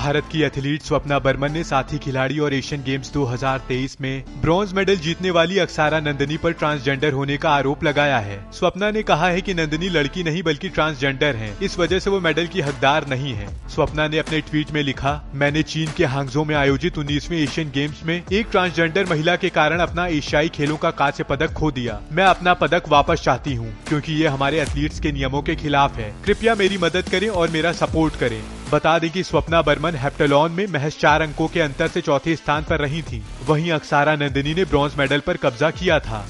भारत की एथलीट स्वप्ना बर्मन ने साथी खिलाड़ी और एशियन गेम्स 2023 में ब्रॉन्ज मेडल जीतने वाली अक्सारा नंदनी पर ट्रांसजेंडर होने का आरोप लगाया है। स्वप्ना ने कहा है कि नंदनी लड़की नहीं बल्कि ट्रांसजेंडर हैं। इस वजह से वो मेडल की हकदार नहीं है। स्वप्ना ने अपने ट्वीट में लिखा, मैंने चीन के हांगजो में आयोजित उन्नीसवें एशियन गेम्स में एक ट्रांसजेंडर महिला के कारण अपना एशियाई खेलों का कांस्य पदक खो दिया। मैं अपना पदक वापस चाहती हूँ, क्यूँकी ये हमारे एथलीट्स के नियमों के खिलाफ है। कृपया मेरी मदद करें और मेरा सपोर्ट करें। बता दें कि स्वप्ना बर्मन हेप्टेलॉन में महज चार अंकों के अंतर से चौथे स्थान पर रही थी। वहीं अक्सारा नंदिनी ने ब्रॉन्ज मेडल पर कब्जा किया था।